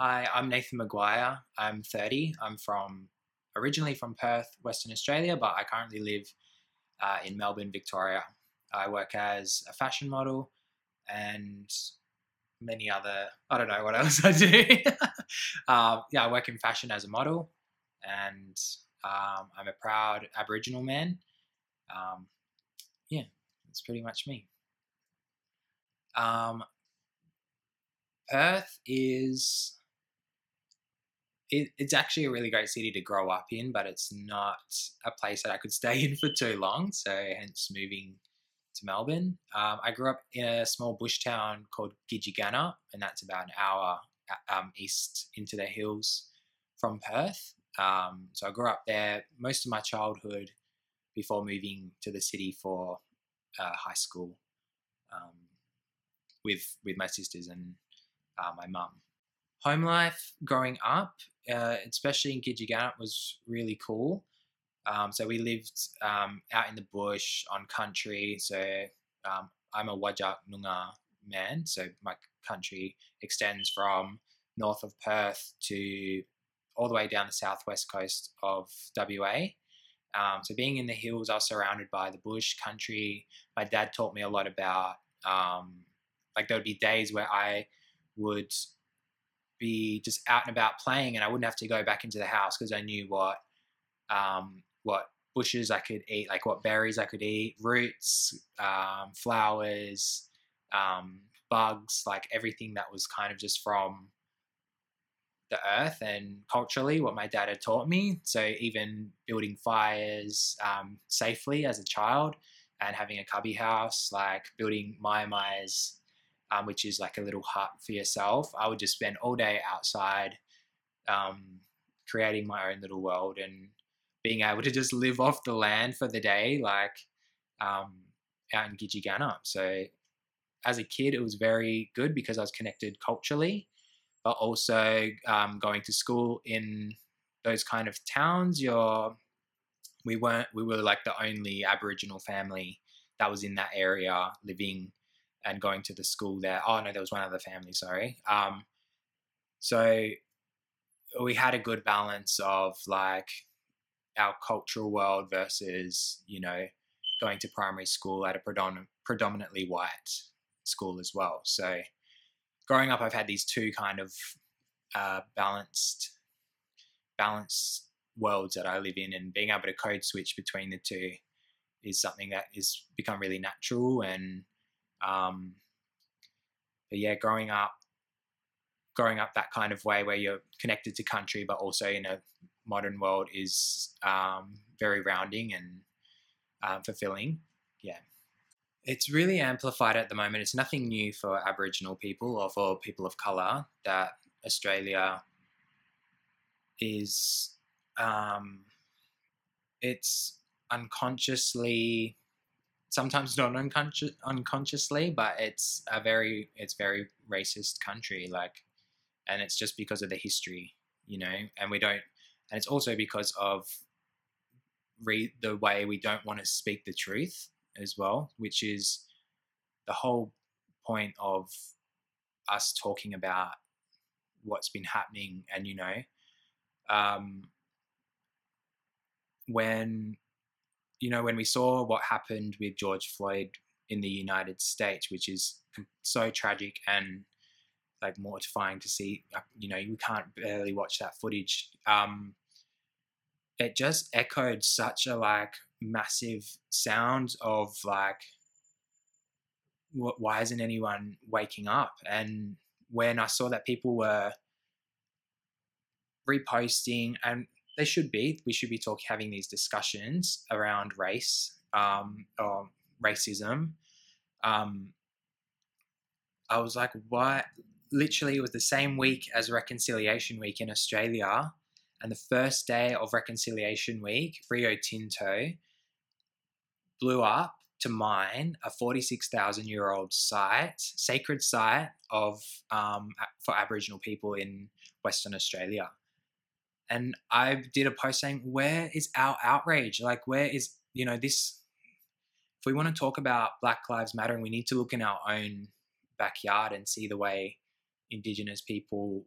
Hi, I'm Nathan McGuire. I'm 30. I'm from originally from Perth, Western Australia, but I currently live uh, in Melbourne, Victoria. I work as a fashion model and many other, I don't know what else I do. uh, yeah, I work in fashion as a model and um, I'm a proud Aboriginal man. Um, yeah, that's pretty much me. Um, Perth is it, it's actually a really great city to grow up in, but it's not a place that I could stay in for too long. So hence moving to Melbourne. Um, I grew up in a small bush town called Gidgegannup, and that's about an hour um, east into the hills from Perth. Um, so I grew up there most of my childhood before moving to the city for uh, high school um, with with my sisters and uh, my mum. Home life growing up, uh, especially in Gidgegannup, was really cool. Um, so we lived um, out in the bush on country. So um, I'm a Whadjuk Noongar man. So my country extends from north of Perth to all the way down the southwest coast of WA. Um, so being in the hills, I was surrounded by the bush country. My dad taught me a lot about um, like there would be days where I would be just out and about playing, and I wouldn't have to go back into the house because I knew what um, what bushes I could eat, like what berries I could eat, roots, um, flowers, um, bugs, like everything that was kind of just from the earth and culturally what my dad had taught me. So even building fires um, safely as a child and having a cubby house, like building my my's, um, which is like a little hut for yourself. I would just spend all day outside, um, creating my own little world and being able to just live off the land for the day, like um, out in Gidgegannup. So as a kid, it was very good because I was connected culturally, but also um, going to school in those kind of towns. You're we weren't we were like the only Aboriginal family that was in that area living and going to the school there. Oh no, there was one other family. Sorry. Um, so we had a good balance of like our cultural world versus you know going to primary school at a predom- predominantly white school as well. So growing up, I've had these two kind of uh, balanced balanced worlds that I live in, and being able to code switch between the two is something that has become really natural. And um, but yeah, growing up, growing up that kind of way where you're connected to country, but also in a modern world is um, very rounding and um, fulfilling. Yeah. It's really amplified at the moment. It's nothing new for Aboriginal people or for people of colour that Australia is, um, it's unconsciously, sometimes not unconscious, unconsciously, but it's a very, it's very racist country. Like, and it's just because of the history, you know, and we don't and it's also because of re- the way we don't want to speak the truth as well, which is the whole point of us talking about what's been happening. And you know, um, when you know when we saw what happened with George Floyd in the United States, which is so tragic and like mortifying to see. Uh, you know, you can't barely watch that footage. Um, it just echoed such a like massive sound of like, why isn't anyone waking up? And when I saw that people were reposting, and they should be, we should be talking, having these discussions around race um, or racism. Um, I was like, what? literally it was the same week as Reconciliation Week in Australia. And the first day of Reconciliation Week, Rio Tinto blew up to mine a 46,000 year old site, sacred site of um, for Aboriginal people in Western Australia. And I did a post saying, "Where is our outrage? Like, where is you know this? If we want to talk about Black Lives Matter, and we need to look in our own backyard and see the way Indigenous people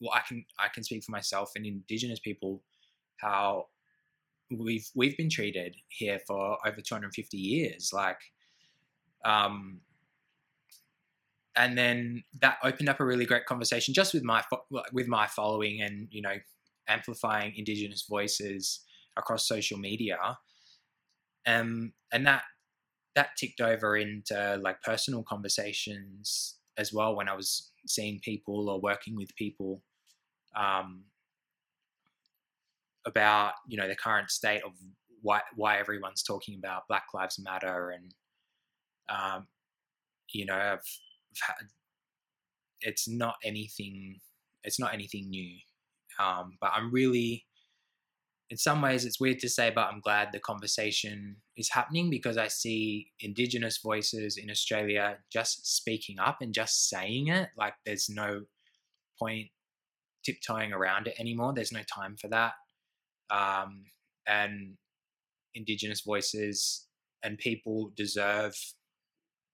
well, I can I can speak for myself and Indigenous people how we've we've been treated here for over 250 years, like, um, and then that opened up a really great conversation just with my with my following and you know amplifying Indigenous voices across social media, um, and that that ticked over into like personal conversations as well when I was seeing people or working with people um, about you know the current state of why why everyone's talking about Black Lives Matter and um, you know I've, I've had, it's not anything it's not anything new um, but I'm really in some ways it's weird to say but I'm glad the conversation is happening because I see indigenous voices in Australia just speaking up and just saying it. Like there's no point tiptoeing around it anymore. There's no time for that. Um, and indigenous voices and people deserve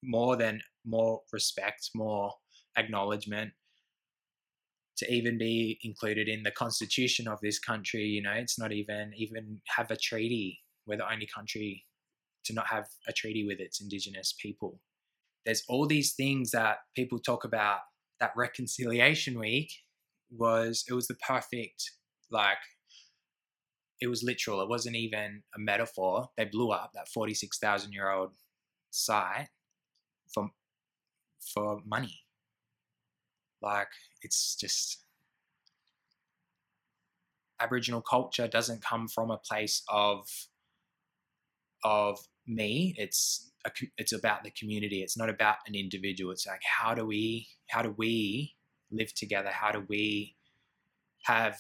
more than more respect, more acknowledgement to even be included in the constitution of this country. You know, it's not even even have a treaty. We're the only country to not have a treaty with its indigenous people. There's all these things that people talk about. That reconciliation week was it was the perfect like it was literal. It wasn't even a metaphor. They blew up that 46,000 year old site for, for money. Like, it's just. Aboriginal culture doesn't come from a place of of me. It's a, it's about the community. It's not about an individual. It's like how do we how do we live together? How do we have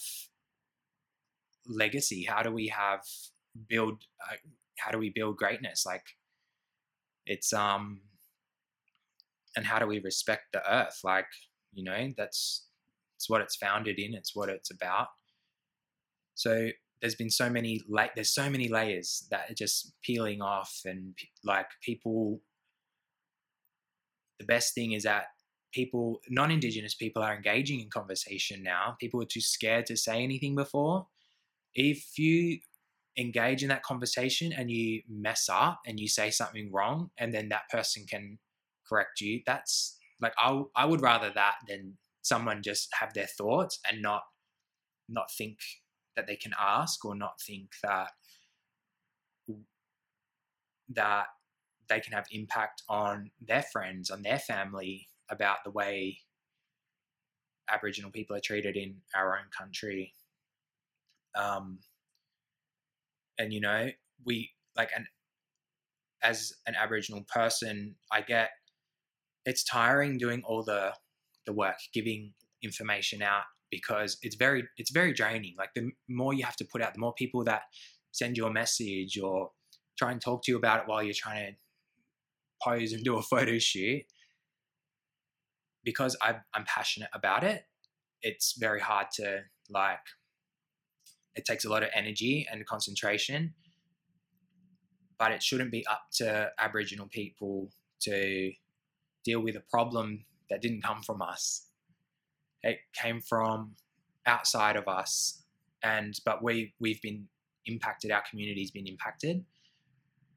legacy? How do we have build? Uh, how do we build greatness? Like it's um, and how do we respect the earth? Like you know, that's it's what it's founded in. It's what it's about. So there's been so many like there's so many layers that are just peeling off and like people the best thing is that people non-indigenous people are engaging in conversation now people were too scared to say anything before if you engage in that conversation and you mess up and you say something wrong and then that person can correct you that's like I, I would rather that than someone just have their thoughts and not not think that they can ask or not think that that they can have impact on their friends on their family about the way aboriginal people are treated in our own country. Um, and you know we like and as an aboriginal person i get it's tiring doing all the the work giving information out because it's very it's very draining. Like the more you have to put out the more people that send you a message or try and talk to you about it while you're trying to pose and do a photo shoot because I, i'm passionate about it it's very hard to like it takes a lot of energy and concentration, but it shouldn't be up to Aboriginal people to deal with a problem that didn't come from us. It came from outside of us, and but we we've been impacted. Our community's been impacted.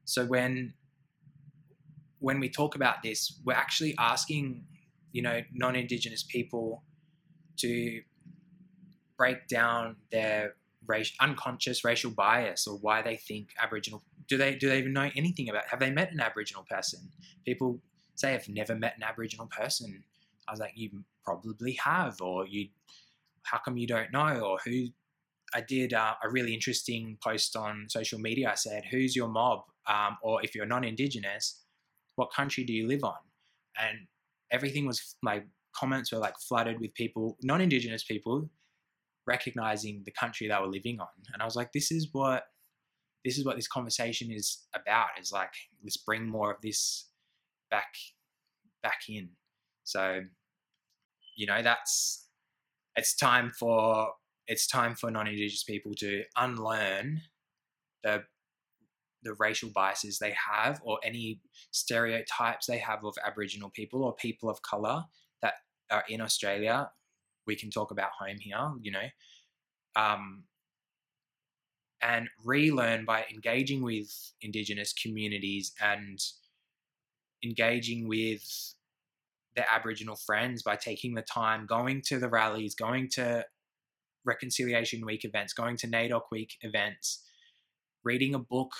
So when when we talk about this, we're actually asking, you know, non-Indigenous people to break down their race, unconscious racial bias or why they think Aboriginal. Do they do they even know anything about? Have they met an Aboriginal person? People say I've never met an Aboriginal person. I was like, you probably have, or you. How come you don't know? Or who? I did uh, a really interesting post on social media. I said, "Who's your mob?" Um, or if you're non-Indigenous, what country do you live on? And everything was my comments were like flooded with people, non-Indigenous people recognizing the country they were living on. And I was like, this is what this is what this conversation is about. Is like let's bring more of this back back in. So, you know, that's it's time for it's time for non-indigenous people to unlearn the the racial biases they have or any stereotypes they have of aboriginal people or people of color that are in Australia we can talk about home here, you know, um, and relearn by engaging with Indigenous communities and engaging with their Aboriginal friends by taking the time, going to the rallies, going to Reconciliation Week events, going to NAIDOC Week events, reading a book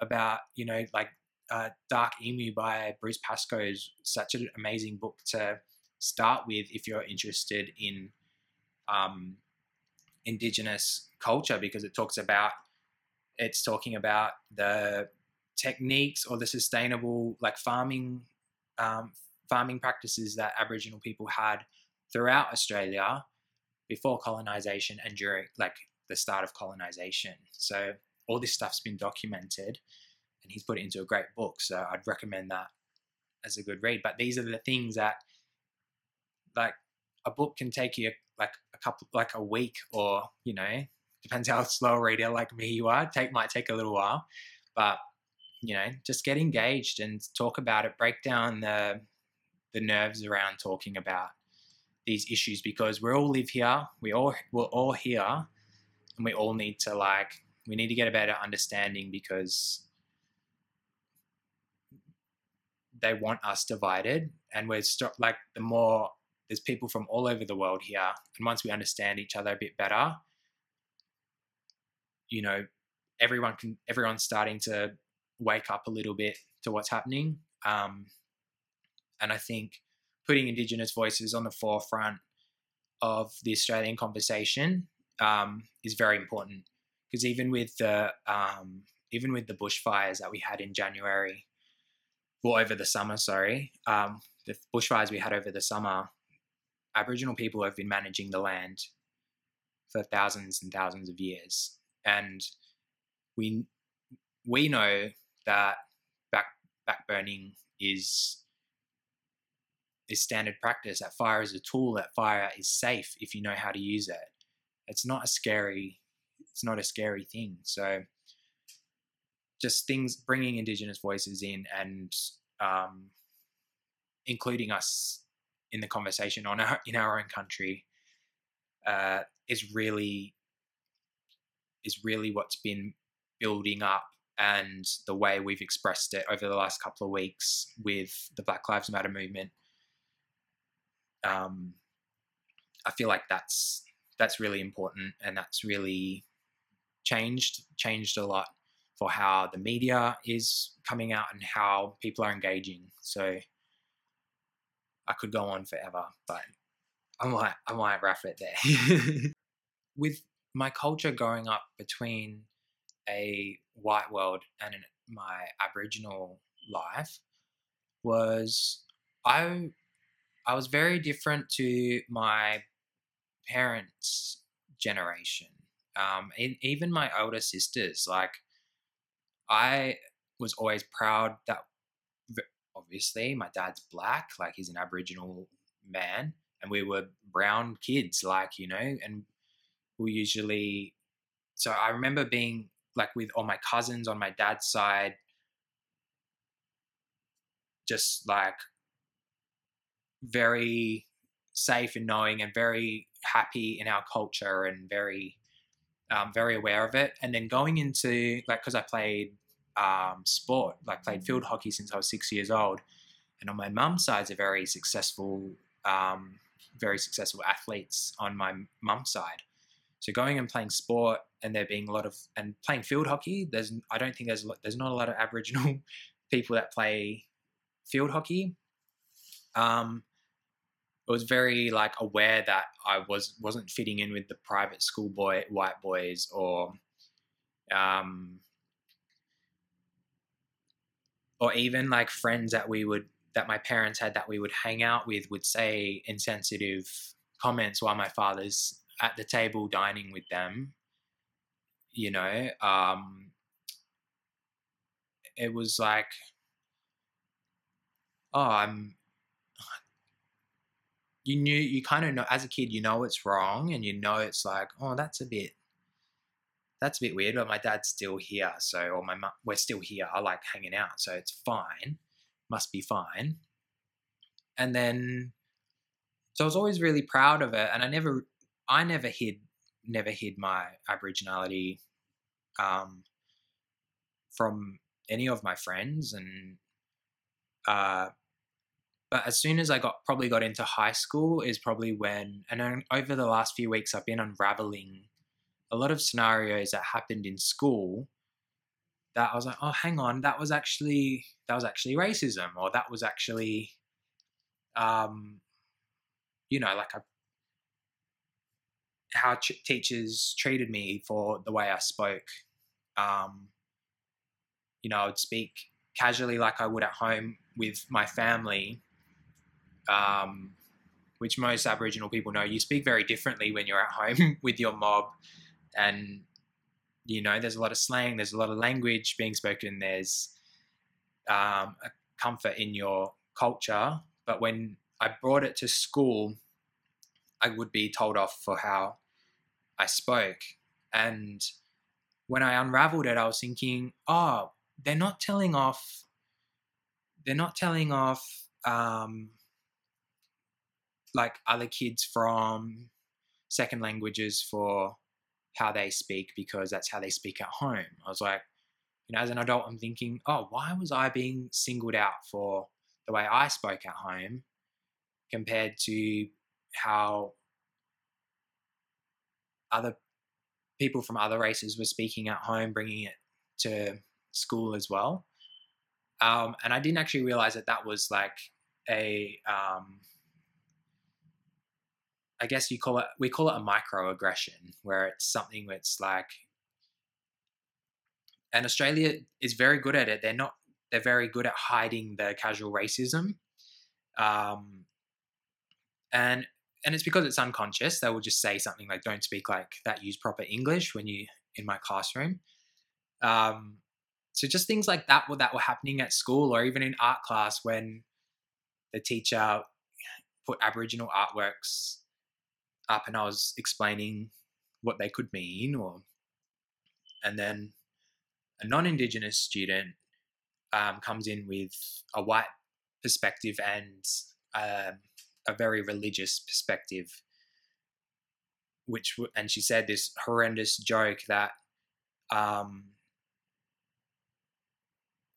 about, you know, like uh, Dark Emu by Bruce Pascoe is such an amazing book to start with if you're interested in um, Indigenous culture because it talks about it's talking about the techniques or the sustainable like farming um, farming practices that Aboriginal people had throughout Australia before colonization and during like the start of colonization. So all this stuff's been documented and he's put it into a great book. So I'd recommend that as a good read. But these are the things that like a book can take you like a couple like a week or, you know, depends how slow a reader like me you are. Take might take a little while. But you know, just get engaged and talk about it, break down the the nerves around talking about these issues because we all live here, we all we're all here, and we all need to like we need to get a better understanding because they want us divided, and we're st- like the more there's people from all over the world here, and once we understand each other a bit better, you know, everyone can everyone's starting to wake up a little bit to what's happening. Um, and I think putting Indigenous voices on the forefront of the Australian conversation um, is very important because even with the um, even with the bushfires that we had in January, well over the summer, sorry, um, the bushfires we had over the summer, Aboriginal people have been managing the land for thousands and thousands of years, and we we know that back backburning is is standard practice. That fire is a tool. That fire is safe if you know how to use it. It's not a scary. It's not a scary thing. So, just things bringing Indigenous voices in and um, including us in the conversation on our in our own country uh, is really is really what's been building up and the way we've expressed it over the last couple of weeks with the Black Lives Matter movement um, I feel like that's that's really important, and that's really changed changed a lot for how the media is coming out and how people are engaging. So I could go on forever, but I might I might wrap it there. With my culture growing up between a white world and in my Aboriginal life was I I was very different to my parents' generation. Um, and even my older sisters, like I was always proud that obviously my dad's black, like he's an Aboriginal man, and we were brown kids, like you know, and we usually. So I remember being like with all my cousins on my dad's side, just like very safe and knowing and very happy in our culture and very um, very aware of it. And then going into like because i played um, sport like played field hockey since i was six years old. And on my mum's side a very successful um, very successful athletes on my mum's side so going and playing sport and there being a lot of and playing field hockey there's i don't think there's there's not a lot of aboriginal people that play field hockey. Um, it was very like aware that I was wasn't fitting in with the private school boy white boys or um or even like friends that we would that my parents had that we would hang out with would say insensitive comments while my father's at the table dining with them you know um it was like oh i'm you knew you kind of know as a kid you know it's wrong and you know it's like oh that's a bit that's a bit weird but my dad's still here so or my mum we're still here i like hanging out so it's fine must be fine. And then so I was always really proud of it, and I never, I never hid, never hid my Aboriginality um, from any of my friends, and uh, but as soon as I got probably got into high school is probably when, and over the last few weeks, I've been unraveling a lot of scenarios that happened in school that I was like, oh, hang on, that was actually that was actually racism, or that was actually, um, you know, like a, how ch- teachers treated me for the way I spoke. Um, you know, I would speak casually like I would at home with my family, um, which most Aboriginal people know, you speak very differently when you're at home with your mob. And, you know, there's a lot of slang, there's a lot of language being spoken, there's um, a comfort in your culture. But when I brought it to school, I would be told off for how I spoke. And when I unraveled it, I was thinking, oh, they're not telling off, they're not telling off um, like other kids from second languages for how they speak because that's how they speak at home. I was like, you know, as an adult, I'm thinking, oh, why was I being singled out for the way I spoke at home compared to how other people from other races were speaking at home, bringing it to school as well. Um, and I didn't actually realize that that was like a um, I guess you call it we call it a microaggression where it's something that's like and Australia is very good at it. They're not they're very good at hiding the casual racism. Um, and and it's because it's unconscious. They will just say something like "Don't speak like that. Use proper English when you in my classroom." Um, so just things like that were that were happening at school or even in art class when the teacher put Aboriginal artworks up and I was explaining what they could mean, or and then a non-indigenous student um, comes in with a white perspective and um, a very religious perspective, which and she said this horrendous joke that um,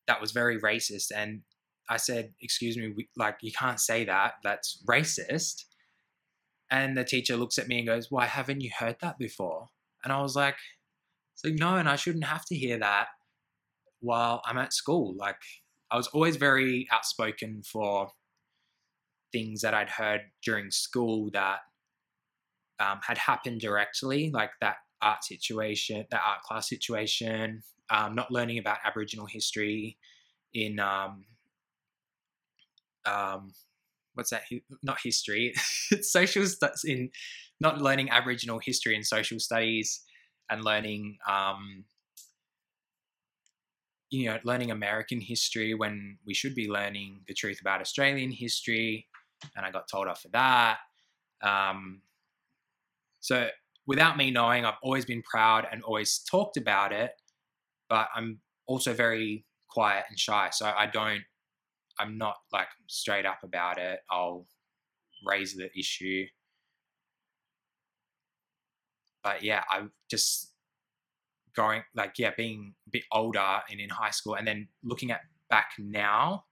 that was very racist, and I said, "Excuse me, we, like you can't say that. That's racist." And the teacher looks at me and goes, Why haven't you heard that before? And I was like, so no, and I shouldn't have to hear that while I'm at school. Like I was always very outspoken for things that I'd heard during school that um, had happened directly, like that art situation, that art class situation, um, not learning about Aboriginal history in um, um what's that? Not history. social studies in not learning Aboriginal history and social studies, and learning, um, you know, learning American history when we should be learning the truth about Australian history. And I got told off for that. Um, so without me knowing, I've always been proud and always talked about it, but I'm also very quiet and shy. So I don't I'm not like straight up about it. I'll raise the issue. But yeah, I'm just going like yeah, being a bit older and in high school, and then looking at back now,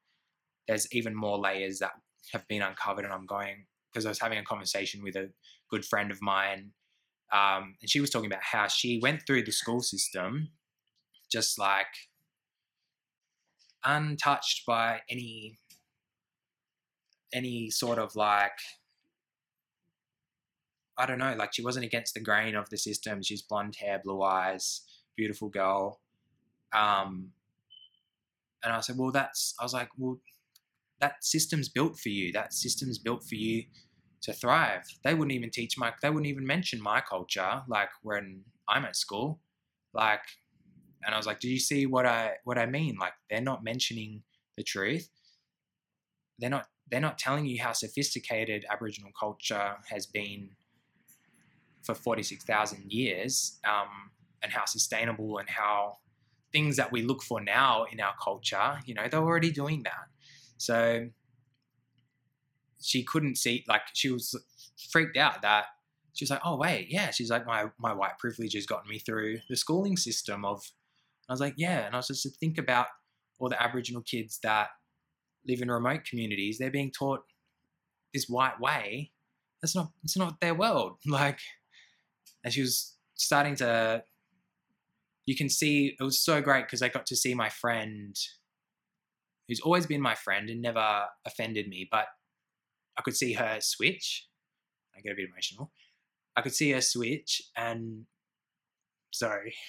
there's even more layers that have been uncovered, and I'm going because I was having a conversation with a good friend of mine, um, and she was talking about how she went through the school system, just like untouched by any any sort of like I don't know, like she wasn't against the grain of the system. She's blonde hair, blue eyes, beautiful girl. Um, and I said, well, that's, I was like, well, that system's built for you. That system's built for you to thrive. They wouldn't even teach my, they wouldn't even mention my culture, like when I'm at school. Like and I was like, "Do you see what I what I mean? Like they're not mentioning the truth. They're not they're not telling you how sophisticated Aboriginal culture has been for forty six thousand years, um, and how sustainable and how things that we look for now in our culture. You know, they're already doing that. So she couldn't see like she was freaked out that she was like, oh wait, yeah. She's like, my my white privilege has gotten me through the schooling system of. I was like, yeah, and I was just to think about all the Aboriginal kids that live in remote communities. They're being taught this white way. That's not it's not their world. Like, and she was starting to. You can see it was so great because I got to see my friend, who's always been my friend and never offended me, but I could see her switch. I get a bit emotional. I could see her switch, and sorry.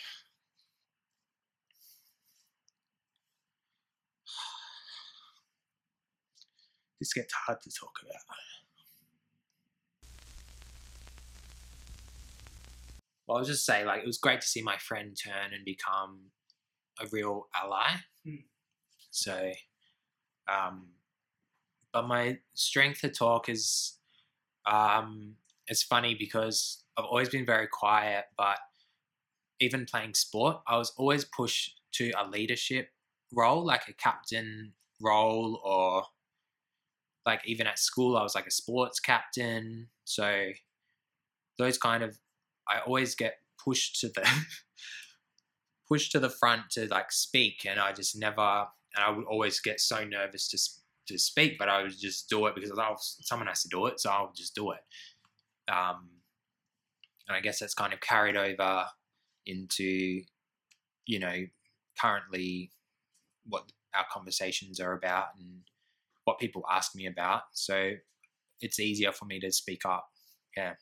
This gets hard to talk about. Well, I'll just say, like, it was great to see my friend turn and become a real ally. Mm. So, um, but my strength to talk is, um, it's funny because I've always been very quiet, but even playing sport, I was always pushed to a leadership role, like a captain role, or like even at school, I was like a sports captain. So those kind of, I always get pushed to the pushed to the front to like speak, and I just never, and I would always get so nervous to to speak, but I would just do it because oh, someone has to do it, so I'll just do it. Um, and I guess that's kind of carried over into, you know, currently what our conversations are about and what people ask me about. So it's easier for me to speak up. Yeah.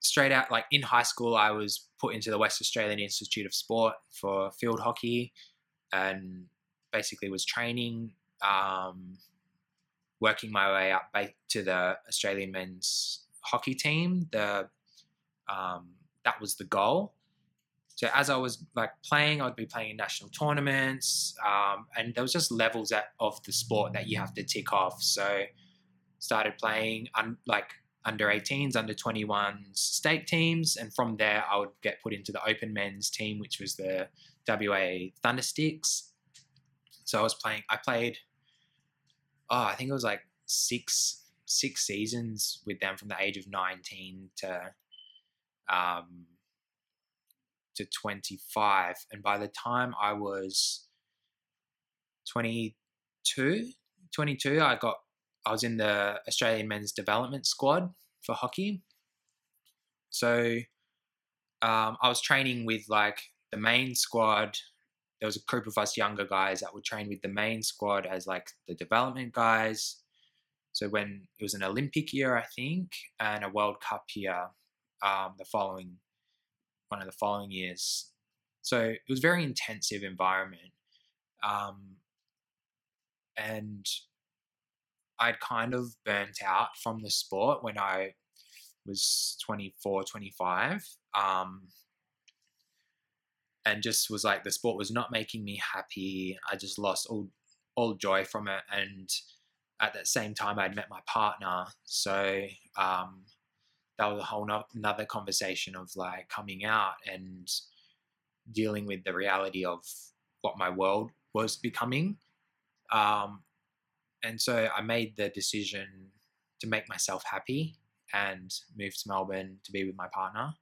Straight out, like in high school, I was put into the West Australian Institute of Sport for field hockey and basically was training, um, working my way up to the Australian men's hockey team. The um, that was the goal. So as I was like playing, I'd be playing in national tournaments, um, and there was just levels at, of the sport that you have to tick off. So started playing un, like under 18s, under 21s state teams, and from there I would get put into the open men's team, which was the WA Thundersticks. So I was playing. I played. Oh, I think it was like six six seasons with them from the age of 19 to um, to 25 and by the time i was 22 22 i got i was in the australian men's development squad for hockey so um, i was training with like the main squad there was a group of us younger guys that would train with the main squad as like the development guys so when it was an Olympic year, I think, and a World Cup year, um, the following one of the following years. So it was very intensive environment, um, and I'd kind of burnt out from the sport when I was 24, 25. Um, and just was like the sport was not making me happy. I just lost all all joy from it, and at that same time, I'd met my partner. So um, that was a whole no- another conversation of like coming out and dealing with the reality of what my world was becoming. Um, and so I made the decision to make myself happy and move to Melbourne to be with my partner.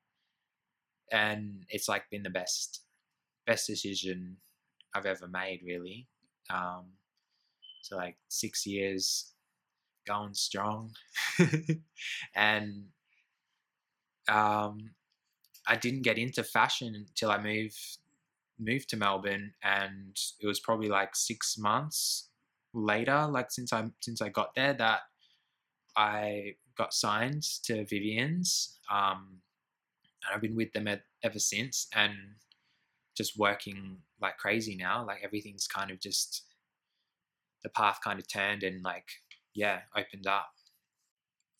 And it's like been the best, best decision I've ever made, really. Um, so like six years going strong and um, I didn't get into fashion until I moved moved to Melbourne and it was probably like six months later like since I since I got there that I got signed to Vivien's um, and I've been with them ever since and just working like crazy now like everything's kind of just the path kind of turned and like yeah opened up.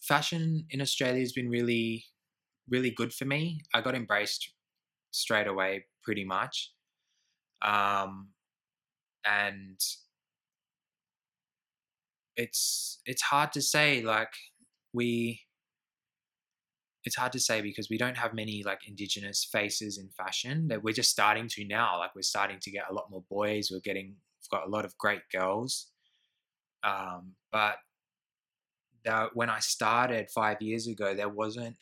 Fashion in australia has been really really good for me. I got embraced straight away pretty much. Um and it's it's hard to say like we it's hard to say because we don't have many like indigenous faces in fashion that we're just starting to now like we're starting to get a lot more boys we're getting we've got a lot of great girls um, but that when I started five years ago, there wasn't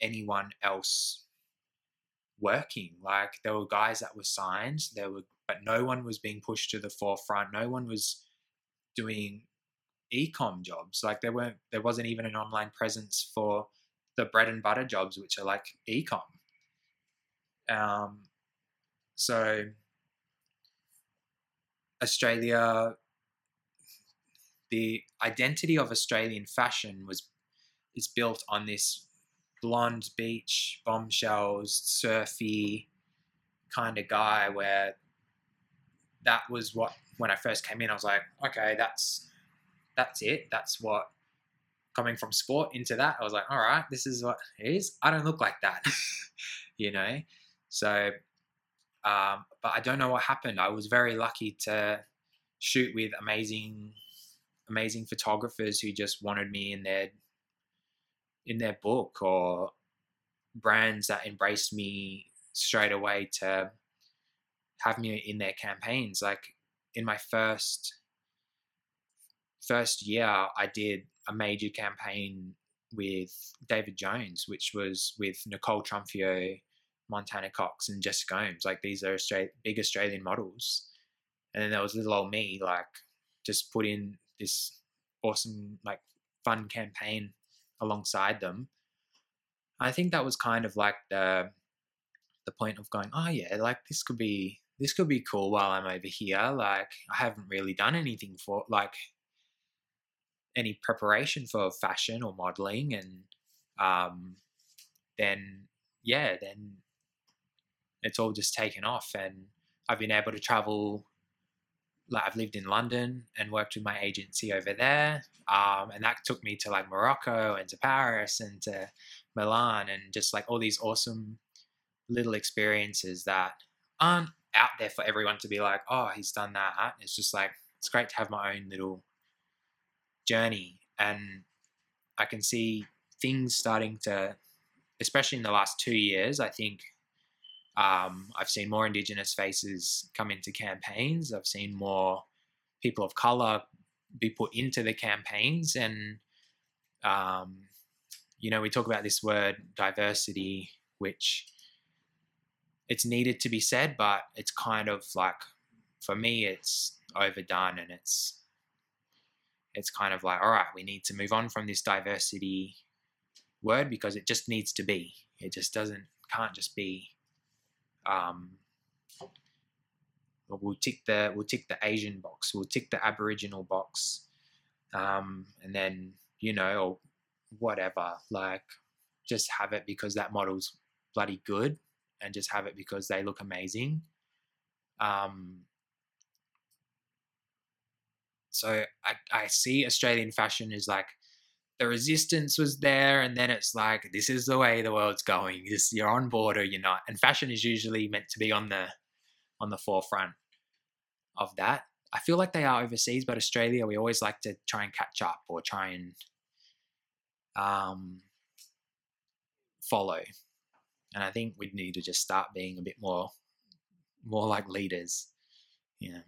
anyone else working. Like there were guys that were signed, there were, but no one was being pushed to the forefront. No one was doing ecom jobs. Like there weren't, there wasn't even an online presence for the bread and butter jobs, which are like ecom. Um, so Australia, the identity of Australian fashion was is built on this blonde beach bombshells, surfy kind of guy. Where that was what when I first came in, I was like, okay, that's that's it. That's what coming from sport into that. I was like, all right, this is what it is. I don't look like that, you know. So um, but I don't know what happened. I was very lucky to shoot with amazing, amazing photographers who just wanted me in their in their book or brands that embraced me straight away to have me in their campaigns. Like in my first first year, I did a major campaign with David Jones, which was with Nicole Trumfio Montana Cox and Jessica Gomes. Like these are Australia, big Australian models. And then there was little old me, like just put in this awesome, like fun campaign alongside them. I think that was kind of like the the point of going, oh yeah, like this could be this could be cool while I'm over here. Like I haven't really done anything for like any preparation for fashion or modeling and um then yeah, then it's all just taken off and I've been able to travel like I've lived in London and worked with my agency over there. Um, and that took me to like Morocco and to Paris and to Milan and just like all these awesome little experiences that aren't out there for everyone to be like, oh, he's done that. It's just like, it's great to have my own little journey. And I can see things starting to, especially in the last two years, I think um, I've seen more Indigenous faces come into campaigns. I've seen more people of color be put into the campaigns. And, um, you know, we talk about this word diversity, which it's needed to be said, but it's kind of like, for me, it's overdone and it's it's kind of like all right we need to move on from this diversity word because it just needs to be it just doesn't can't just be um, we'll tick the we'll tick the Asian box, we'll tick the Aboriginal box, um, and then you know or whatever. Like just have it because that model's bloody good, and just have it because they look amazing. Um, so I, I see Australian fashion as like the resistance was there and then it's like this is the way the world's going. This you're on board or you're not and fashion is usually meant to be on the on the forefront of that. I feel like they are overseas but australia we always like to try and catch up or try and um follow. And i think we need to just start being a bit more more like leaders you know